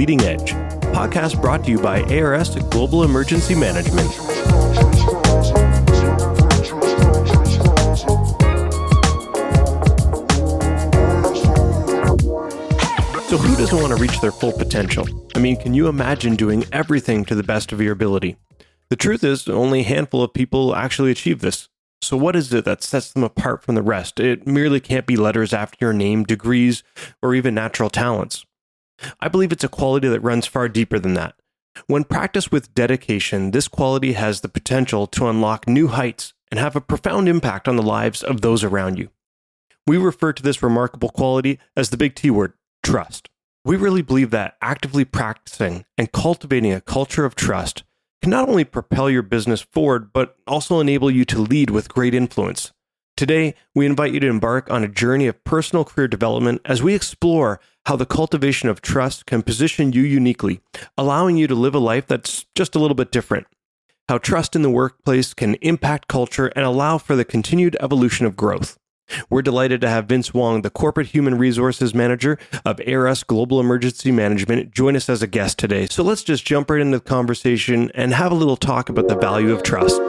Leading Edge, podcast brought to you by ARS Global Emergency Management. So, who doesn't want to reach their full potential? I mean, can you imagine doing everything to the best of your ability? The truth is, only a handful of people actually achieve this. So, what is it that sets them apart from the rest? It merely can't be letters after your name, degrees, or even natural talents. I believe it's a quality that runs far deeper than that. When practiced with dedication, this quality has the potential to unlock new heights and have a profound impact on the lives of those around you. We refer to this remarkable quality as the big T word trust. We really believe that actively practicing and cultivating a culture of trust can not only propel your business forward, but also enable you to lead with great influence. Today, we invite you to embark on a journey of personal career development as we explore how the cultivation of trust can position you uniquely, allowing you to live a life that's just a little bit different. How trust in the workplace can impact culture and allow for the continued evolution of growth. We're delighted to have Vince Wong, the Corporate Human Resources Manager of ARS Global Emergency Management, join us as a guest today. So let's just jump right into the conversation and have a little talk about the value of trust.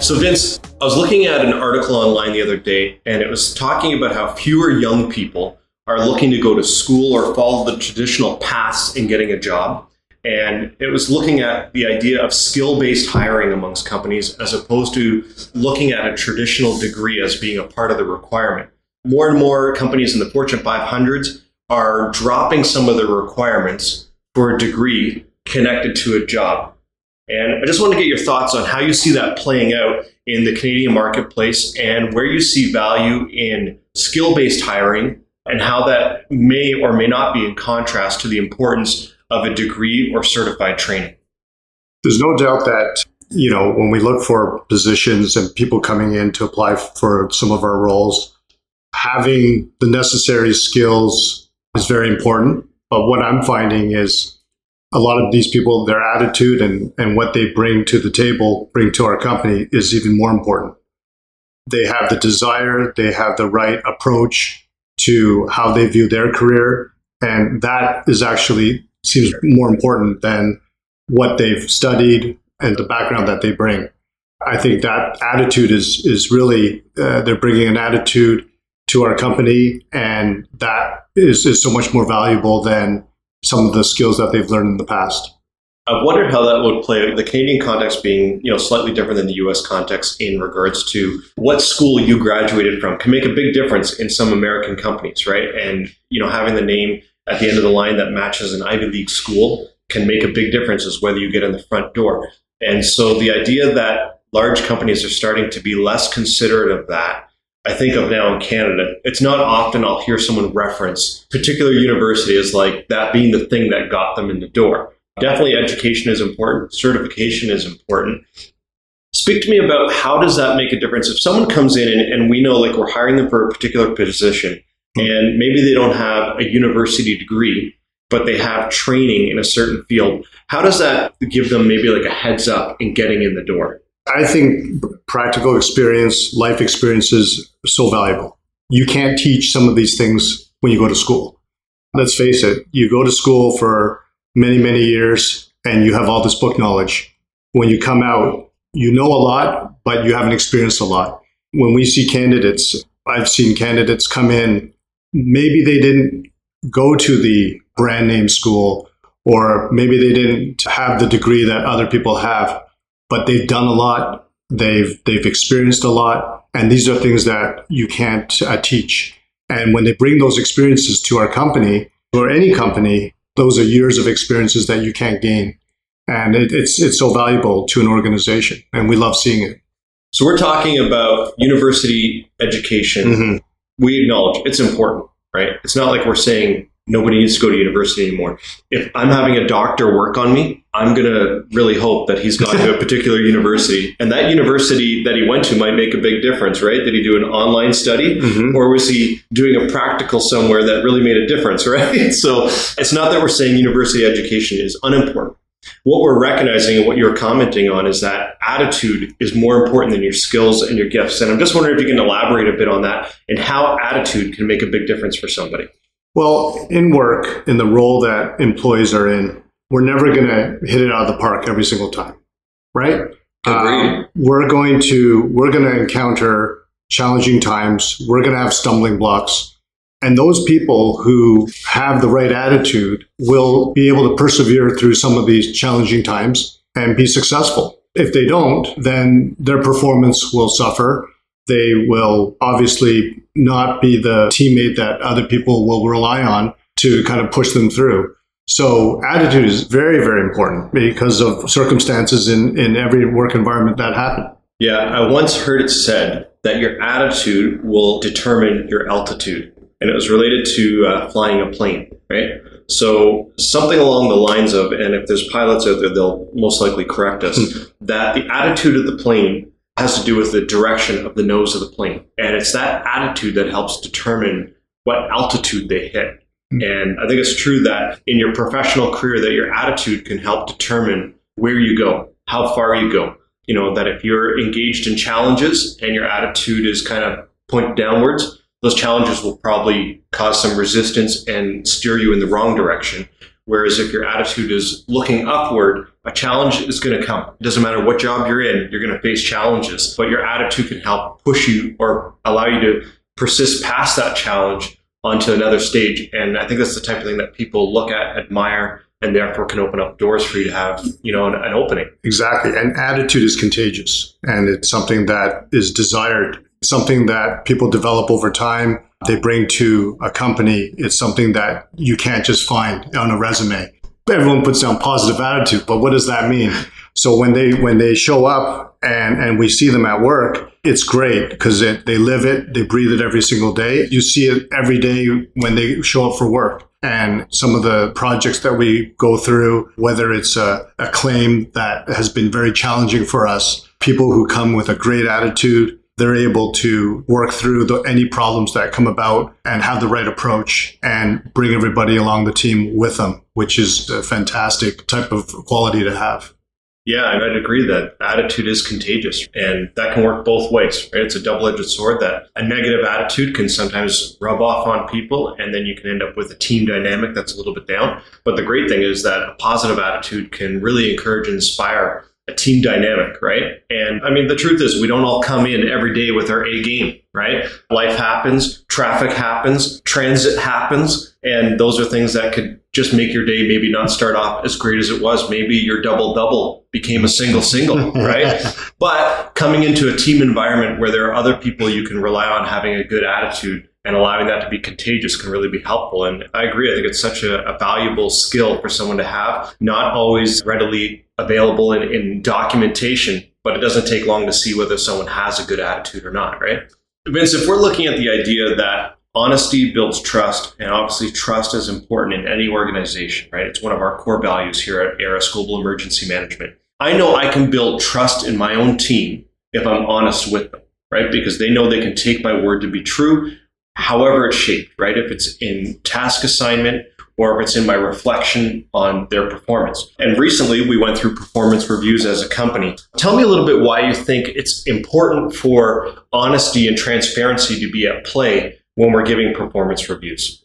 So Vince, I was looking at an article online the other day, and it was talking about how fewer young people are looking to go to school or follow the traditional paths in getting a job. And it was looking at the idea of skill based hiring amongst companies as opposed to looking at a traditional degree as being a part of the requirement. More and more companies in the Fortune 500s are dropping some of the requirements for a degree connected to a job. And I just want to get your thoughts on how you see that playing out in the Canadian marketplace and where you see value in skill based hiring and how that may or may not be in contrast to the importance of a degree or certified training. There's no doubt that, you know, when we look for positions and people coming in to apply for some of our roles, having the necessary skills is very important. But what I'm finding is a lot of these people, their attitude and, and what they bring to the table, bring to our company is even more important. They have the desire, they have the right approach to how they view their career. And that is actually seems more important than what they've studied and the background that they bring. I think that attitude is is really uh, they're bringing an attitude to our company, and that is, is so much more valuable than some of the skills that they've learned in the past. I've wondered how that would play the Canadian context being, you know, slightly different than the US context in regards to what school you graduated from can make a big difference in some American companies, right? And, you know, having the name at the end of the line that matches an Ivy League school can make a big difference as whether you get in the front door. And so the idea that large companies are starting to be less considerate of that, I think of now in Canada. It's not often I'll hear someone reference particular university as like that being the thing that got them in the door. Definitely education is important, certification is important. Speak to me about how does that make a difference if someone comes in and, and we know like we're hiring them for a particular position and maybe they don't have a university degree, but they have training in a certain field. How does that give them maybe like a heads up in getting in the door? I think practical experience, life experience is so valuable. You can't teach some of these things when you go to school. Let's face it, you go to school for many, many years and you have all this book knowledge. When you come out, you know a lot, but you haven't experienced a lot. When we see candidates, I've seen candidates come in maybe they didn't go to the brand name school or maybe they didn't have the degree that other people have, but they've done a lot. They've, they've experienced a lot. And these are things that you can't uh, teach. And when they bring those experiences to our company or any company, those are years of experiences that you can't gain. And it, it's, it's so valuable to an organization. And we love seeing it. So we're talking about university education. Mm-hmm we acknowledge it's important, right? It's not like we're saying nobody needs to go to university anymore. If I'm having a doctor work on me, I'm going to really hope that he's gone to a particular university. And that university that he went to might make a big difference, right? Did he do an online study mm-hmm. or was he doing a practical somewhere that really made a difference, right? So it's not that we're saying university education is unimportant. what we're recognizing and what you're commenting on is that attitude is more important than your skills and your gifts. And I'm just wondering if you can elaborate a bit on that and how attitude can make a big difference for somebody. Well, in work, in the role that employees are in, we're never going to hit it out of the park every single time, right? Um, we're going to we're going to encounter challenging times. We're going to have stumbling blocks. And those people who have the right attitude will be able to persevere through some of these challenging times and be successful. If they don't, then their performance will suffer. They will obviously not be the teammate that other people will rely on to kind of push them through. So attitude is very, very important because of circumstances in, in every work environment that happen. Yeah, I once heard it said that your attitude will determine your altitude and it was related to uh, flying a plane, right? So something along the lines of, and if there's pilots out there, they'll most likely correct us, hmm. that the attitude of the plane has to do with the direction of the nose of the plane. And it's that attitude that helps determine what altitude they hit. Hmm. And I think it's true that in your professional career that your attitude can help determine where you go, how far you go. You know, that if you're engaged in challenges and your attitude is kind of point downwards, those challenges will probably cause some resistance and steer you in the wrong direction. Whereas if your attitude is looking upward, a challenge is going to come. It doesn't matter what job you're in, you're going to face challenges, but your attitude can help push you or allow you to persist past that challenge onto another stage. And I think that's the type of thing that people look at, admire, and therefore can open up doors for you to have, you know, an, an opening. Exactly. And attitude is contagious and it's something that is desired something that people develop over time. They bring to a company. It's something that you can't just find on a resume. Everyone puts down positive attitude, but what does that mean? So when they when they show up and and we see them at work, it's great because they live it, they breathe it every single day. You see it every day when they show up for work. And some of the projects that we go through, whether it's a, a claim that has been very challenging for us, people who come with a great attitude, they're able to work through the, any problems that come about and have the right approach and bring everybody along the team with them, which is a fantastic type of quality to have. Yeah, I'd agree that attitude is contagious and that can work both ways, right? It's a double edged sword that a negative attitude can sometimes rub off on people and then you can end up with a team dynamic that's a little bit down. But the great thing is that a positive attitude can really encourage and inspire a team dynamic, right? And I mean, the truth is, we don't all come in every day with our A game, right? Life happens, traffic happens, transit happens, and those are things that could just make your day maybe not start off as great as it was. Maybe your double double became a single single, right? but coming into a team environment where there are other people you can rely on having a good attitude and allowing that to be contagious can really be helpful. And I agree. I think it's such a, a valuable skill for someone to have, not always readily available in, in documentation, but it doesn't take long to see whether someone has a good attitude or not, right? Vince, if we're looking at the idea that honesty builds trust, and obviously trust is important in any organization, right? It's one of our core values here at ARS Global Emergency Management. I know I can build trust in my own team if I'm honest with them, right? Because they know they can take my word to be true however it's shaped, right? If it's in task assignment or if it's in my reflection on their performance. And recently we went through performance reviews as a company. Tell me a little bit why you think it's important for honesty and transparency to be at play when we're giving performance reviews.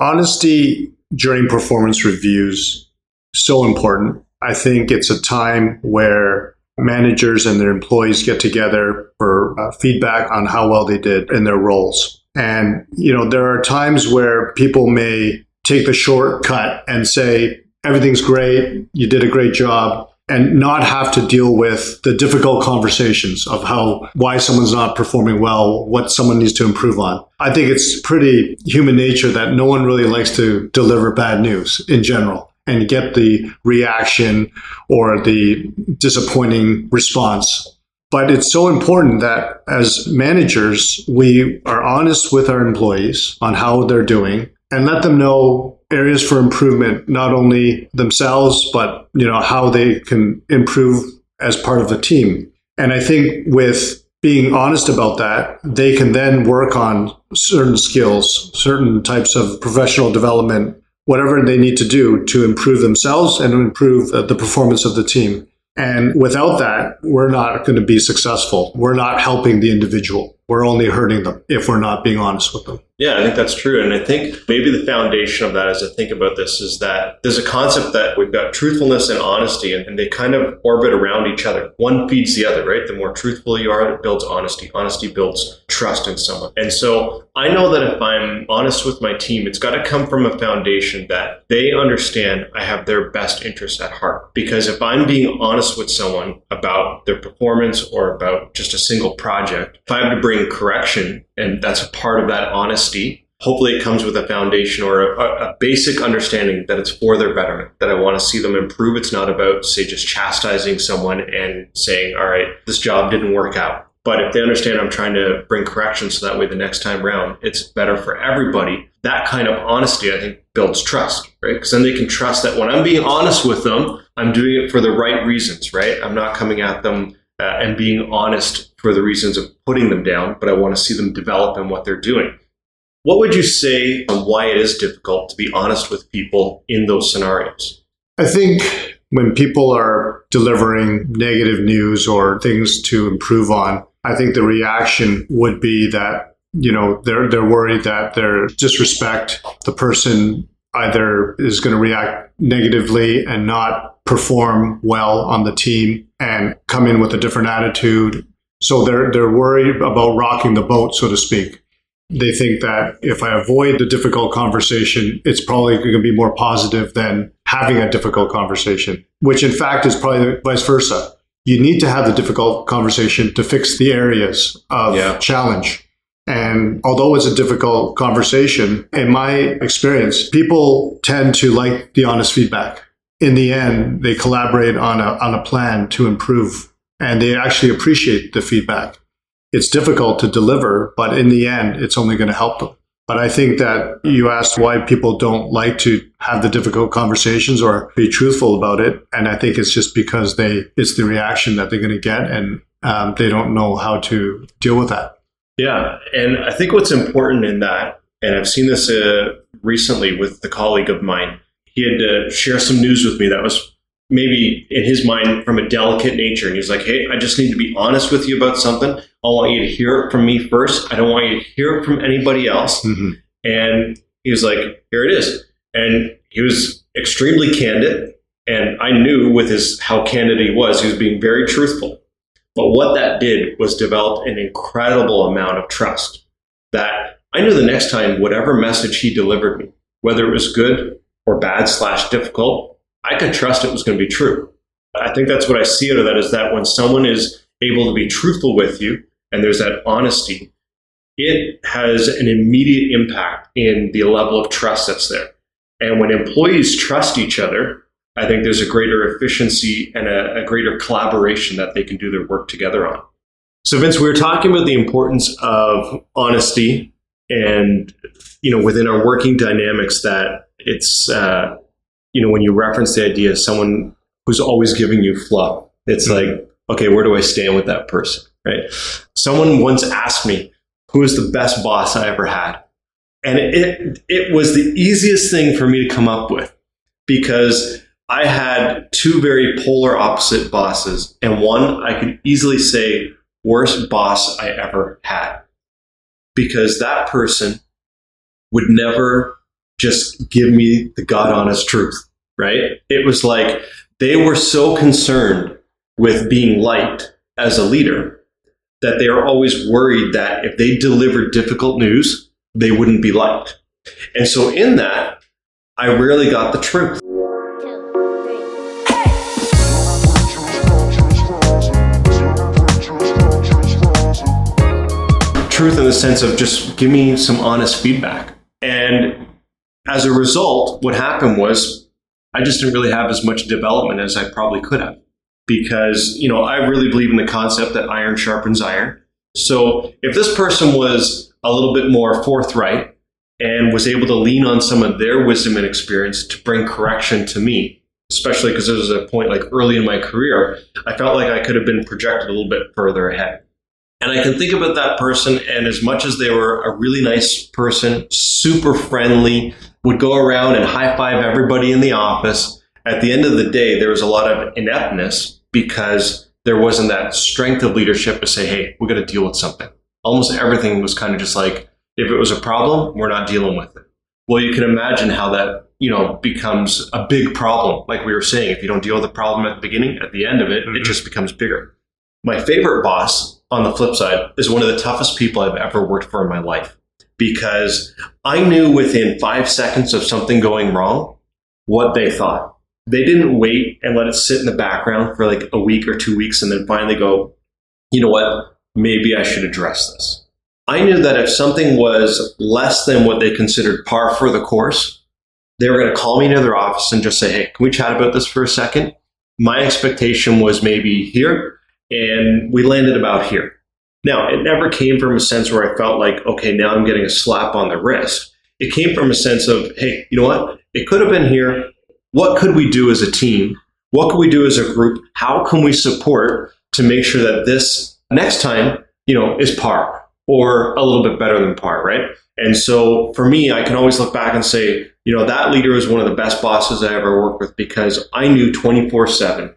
Honesty during performance reviews so important. I think it's a time where managers and their employees get together for uh, feedback on how well they did in their roles. And, you know, there are times where people may take the shortcut and say, everything's great, you did a great job, and not have to deal with the difficult conversations of how, why someone's not performing well, what someone needs to improve on. I think it's pretty human nature that no one really likes to deliver bad news in general and get the reaction or the disappointing response but it's so important that as managers, we are honest with our employees on how they're doing and let them know areas for improvement, not only themselves, but you know, how they can improve as part of the team. And I think with being honest about that, they can then work on certain skills, certain types of professional development whatever they need to do to improve themselves and improve uh, the performance of the team. And without that, we're not going to be successful. We're not helping the individual. We're only hurting them if we're not being honest with them. Yeah, I think that's true. And I think maybe the foundation of that as I think about this is that there's a concept that we've got truthfulness and honesty, and, and, they kind of orbit around each other. One feeds the other, right? The more truthful you are, it builds honesty. Honesty builds trust in someone. And so I know that if I'm honest with my team, it's got to come from a foundation that they understand I have their best interests at heart. Because if I'm being honest with someone about their performance or about just a single project, if I have to bring correction, and that's a part of that honesty, hopefully it comes with a foundation or a, a, basic understanding that it's for their betterment that i want to see them improve. It's not about say just chastising someone and saying all right this job didn't work out. But if they understand i'm trying to bring correction so that way the next time round it's better for everybody that kind of honesty i think builds trust right? Because then they can trust that when i'm being honest with them i'm doing it for the right reasons right? I'm not coming at them uh, and being honest for the reasons of putting them down but i want to see them develop in what they're doing what would you say on why it is difficult to be honest with people in those scenarios? I think when people are delivering negative news or things to improve on, I think the reaction would be that you know they're they're worried that they're disrespect the person either is going to react negatively and not perform well on the team and come in with a different attitude so they're they're worried about rocking the boat so to speak they think that if I avoid the difficult conversation, it's probably going to be more positive than having a difficult conversation, which in fact is probably vice versa. You need to have the difficult conversation to fix the areas of yeah. challenge. And although it's a difficult conversation, in my experience, people tend to like the honest feedback. In the end, they collaborate on a, on a plan to improve and they actually appreciate the feedback it's difficult to deliver, but in the end, it's only going to help them. But I think that you asked why people don't like to have the difficult conversations or be truthful about it. And I think it's just because they, it's the reaction that they're going to get and um, they don't know how to deal with that. Yeah. And I think what's important in that, and I've seen this uh, recently with the colleague of mine, he had to share some news with me that was maybe in his mind from a delicate nature. And he's like, hey, I just need to be honest with you about something. I want you to hear it from me first. I don't want you to hear it from anybody else. Mm-hmm. And he was like, here it is. And he was extremely candid. And I knew with his how candid he was, he was being very truthful. But what that did was develop an incredible amount of trust that I knew the next time, whatever message he delivered me, whether it was good or bad slash difficult, I could trust it was going to be true. I think that's what I see out of that is that when someone is able to be truthful with you and there's that honesty, it has an immediate impact in the level of trust that's there. And when employees trust each other, I think there's a greater efficiency and a, a greater collaboration that they can do their work together on. So, Vince, we were talking about the importance of honesty and, you know, within our working dynamics that it's, uh, you know, when you reference the idea of someone who's always giving you fluff, it's mm-hmm. like, okay, where do I stand with that person? Right. Someone once asked me, who is the best boss I ever had? And it, it was the easiest thing for me to come up with because I had two very polar opposite bosses. And one I could easily say, worst boss I ever had. Because that person would never just give me the God honest truth right? It was like they were so concerned with being liked as a leader that they are always worried that if they delivered difficult news, they wouldn't be liked. And so in that, I rarely got the truth. Truth in the sense of just give me some honest feedback. And as a result, what happened was I just didn't really have as much development as I probably could have because, you know, I really believe in the concept that iron sharpens iron. So if this person was a little bit more forthright and was able to lean on some of their wisdom and experience to bring correction to me, especially because there was a point like early in my career, I felt like I could have been projected a little bit further ahead. And I can think about that person, and as much as they were a really nice person, super friendly, would go around and high five everybody in the office. At the end of the day, there was a lot of ineptness because there wasn't that strength of leadership to say, hey, we're going to deal with something. Almost everything was kind of just like, if it was a problem, we're not dealing with it. Well, you can imagine how that, you know, becomes a big problem. Like we were saying, if you don't deal with the problem at the beginning, at the end of it, mm-hmm. it just becomes bigger. My favorite boss on the flip side is one of the toughest people I've ever worked for in my life because I knew within five seconds of something going wrong what they thought. They didn't wait and let it sit in the background for like a week or two weeks and then finally go, you know what, maybe I should address this. I knew that if something was less than what they considered par for the course, they were going to call me into their office and just say, hey, can we chat about this for a second? My expectation was maybe here, and we landed about here. Now, it never came from a sense where I felt like, okay, now I'm getting a slap on the wrist. It came from a sense of, hey, you know what? It could have been here. What could we do as a team? What could we do as a group? How can we support to make sure that this next time, you know, is par or a little bit better than par, right? And so for me, I can always look back and say, you know, that leader is one of the best bosses I ever worked with because I knew 24 7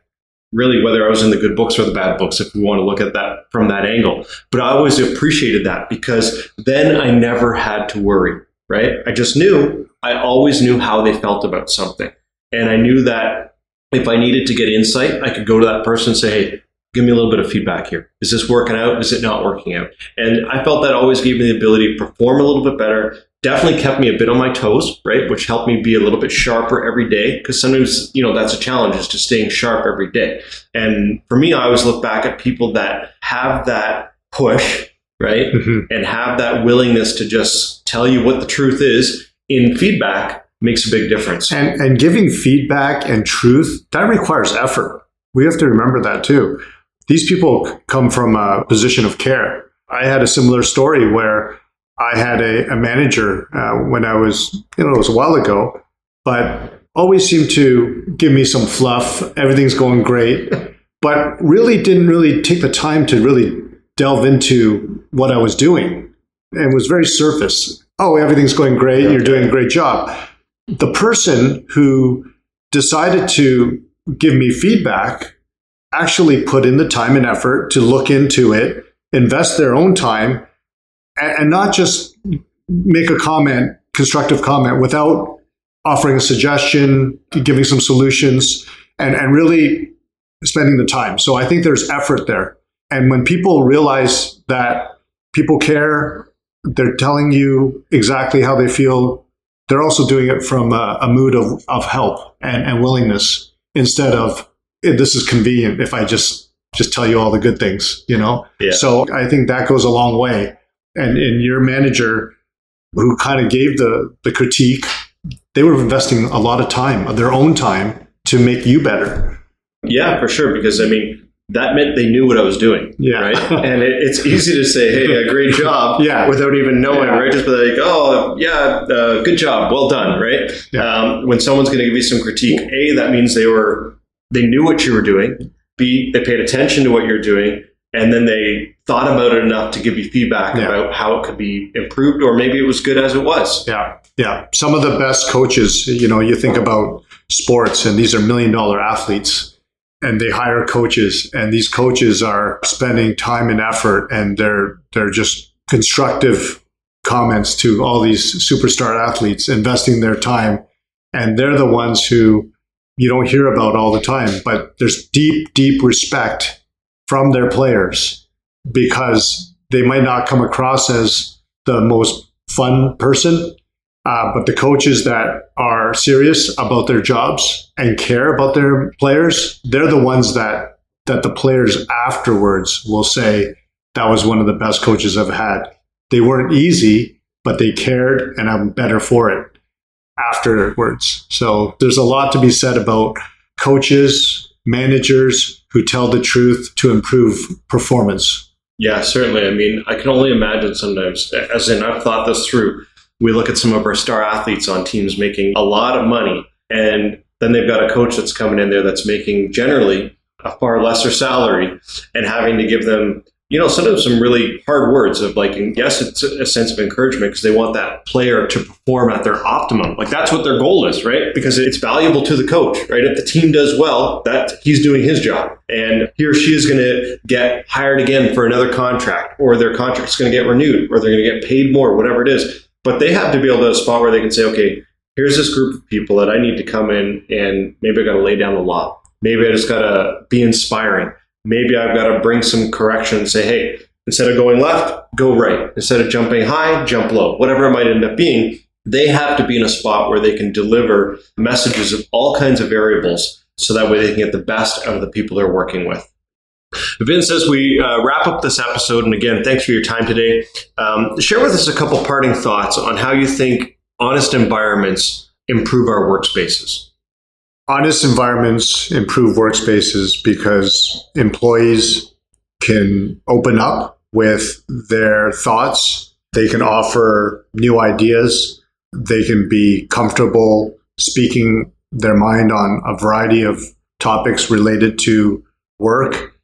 really whether I was in the good books or the bad books, if we want to look at that from that angle. But I always appreciated that because then I never had to worry, right? I just knew, I always knew how they felt about something. And I knew that if I needed to get insight, I could go to that person and say, hey, give me a little bit of feedback here. Is this working out? Is it not working out? And I felt that always gave me the ability to perform a little bit better, definitely kept me a bit on my toes, right? Which helped me be a little bit sharper every day because sometimes, you know, that's a challenge is just staying sharp every day. And for me, I always look back at people that have that push, right? Mm-hmm. And have that willingness to just tell you what the truth is in feedback makes a big difference. And, and giving feedback and truth, that requires effort. We have to remember that too. These people come from a position of care. I had a similar story where I had a, a manager uh, when I was, you know, it was a while ago, but always seemed to give me some fluff. Everything's going great, but really didn't really take the time to really delve into what I was doing and was very surface. Oh, everything's going great. You're doing a great job. The person who decided to give me feedback actually put in the time and effort to look into it, invest their own time and not just make a comment, constructive comment, without offering a suggestion, giving some solutions, and, and really spending the time. So I think there's effort there. And when people realize that people care, they're telling you exactly how they feel, they're also doing it from a, a mood of, of help and, and willingness instead of this is convenient if I just just tell you all the good things, you know? Yeah. So I think that goes a long way and, and your manager who kind of gave the, the critique, they were investing a lot of time, of their own time, to make you better. Yeah, for sure. Because I mean, that meant they knew what I was doing. Yeah. Right. and it, it's easy to say, "Hey, a great job," yeah. without even knowing, yeah. right? Just be like, "Oh, yeah, uh, good job, well done," right? Yeah. Um, when someone's going to give you some critique, a that means they were they knew what you were doing. B they paid attention to what you're doing, and then they thought about it enough to give you feedback yeah. about how it could be improved or maybe it was good as it was. Yeah yeah. Some of the best coaches you know you think about sports and these are million dollar athletes and they hire coaches and these coaches are spending time and effort and they're they're just constructive comments to all these superstar athletes investing their time. And they're the ones who you don't hear about all the time but there's deep deep respect from their players because they might not come across as the most fun person. Uh, but the coaches that are serious about their jobs and care about their players, they're the ones that that the players afterwards will say that was one of the best coaches I've had. They weren't easy, but they cared, and I'm better for it afterwards. So there's a lot to be said about coaches, managers who tell the truth to improve performance. Yeah, certainly. I mean, I can only imagine sometimes, as in, I've thought this through. We look at some of our star athletes on teams making a lot of money, and then they've got a coach that's coming in there that's making generally a far lesser salary and having to give them you know, sometimes some really hard words of like, yes, it's a sense of encouragement because they want that player to perform at their optimum. Like that's what their goal is, right? Because it's valuable to the coach, right? If the team does well, that he's doing his job and he or she is going to get hired again for another contract or their contract is going to get renewed or they're going to get paid more, whatever it is. But they have to be able to a spot where they can say, okay, here's this group of people that I need to come in and maybe I got to lay down the law. Maybe I just got to be inspiring maybe I've got to bring some correction and say, hey, instead of going left, go right. Instead of jumping high, jump low. Whatever it might end up being, they have to be in a spot where they can deliver messages of all kinds of variables so that way they can get the best out of the people they're working with. Vince, as we uh, wrap up this episode, and again, thanks for your time today, um, share with us a couple parting thoughts on how you think honest environments improve our workspaces honest environments improve workspaces because employees can open up with their thoughts. They can offer new ideas. They can be comfortable speaking their mind on a variety of topics related to work.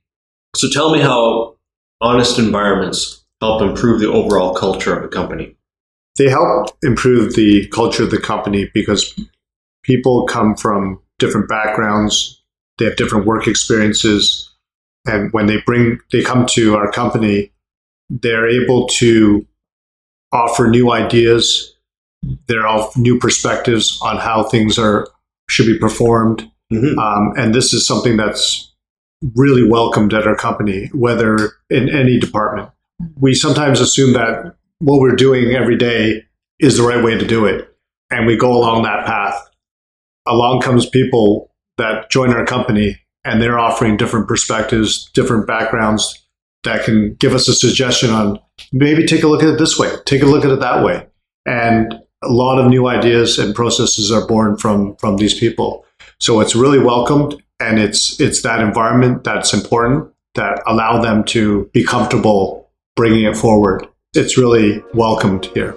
So tell me how honest environments help improve the overall culture of a company. They help improve the culture of the company because people come from different backgrounds, they have different work experiences, and when they bring they come to our company, they're able to offer new ideas. They're new perspectives on how things are should be performed, mm-hmm. um, and this is something that's really welcomed at our company, whether in any department. We sometimes assume that what we're doing every day is the right way to do it, and we go along that path along comes people that join our company and they're offering different perspectives, different backgrounds that can give us a suggestion on maybe take a look at it this way, take a look at it that way. And a lot of new ideas and processes are born from from these people. So it's really welcomed and it's it's that environment that's important that allow them to be comfortable bringing it forward. It's really welcomed here.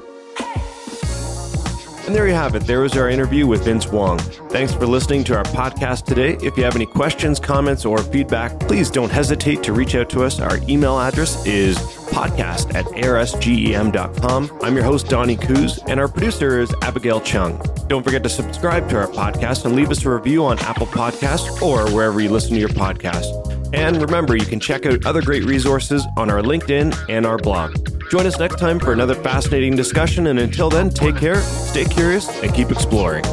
And there you have it. There was our interview with Vince Wong. Thanks for listening to our podcast today. If you have any questions, comments, or feedback, please don't hesitate to reach out to us. Our email address is podcast at arsgem.com. I'm your host, Donnie Coos, and our producer is Abigail Chung. Don't forget to subscribe to our podcast and leave us a review on Apple Podcasts or wherever you listen to your podcast. And remember, you can check out other great resources on our LinkedIn and our blog. Join us next time for another fascinating discussion. And until then, take care, stay curious, and keep exploring.